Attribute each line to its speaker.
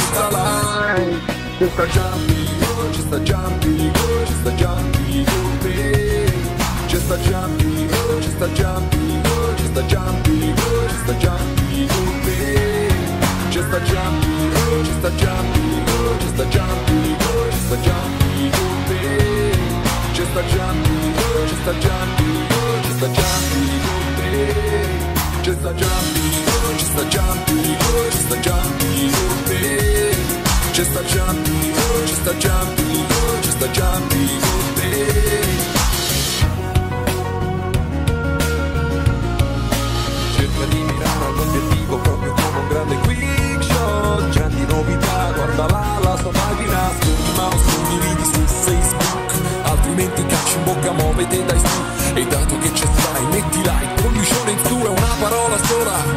Speaker 1: it's alive. Just a jumpy, oh, just a jumpy, oh, just a jumpy, oh, babe. Just a jumpy, oh, just a jumpy, oh, just a jumpy, oh, just a jumpy, oh, babe. Just a jumpy, oh, just a jumpy, oh, just a jumpy, oh, just a jumpy, oh, babe. Just a jumpy, oh, just a jumpy, oh, just a jumpy, oh, babe. Just a jumpy, jumpy, just a jumpy, just a jumpy, Cerca di mirare all'obiettivo proprio come un grande quick shot. C'è di novità, guarda là la sua macchina, scrivi mouse, condividi su Facebook. Altrimenti cacci in bocca, muovete dai su. E dato che c'è stai, metti like, condicione in su è una parola sola.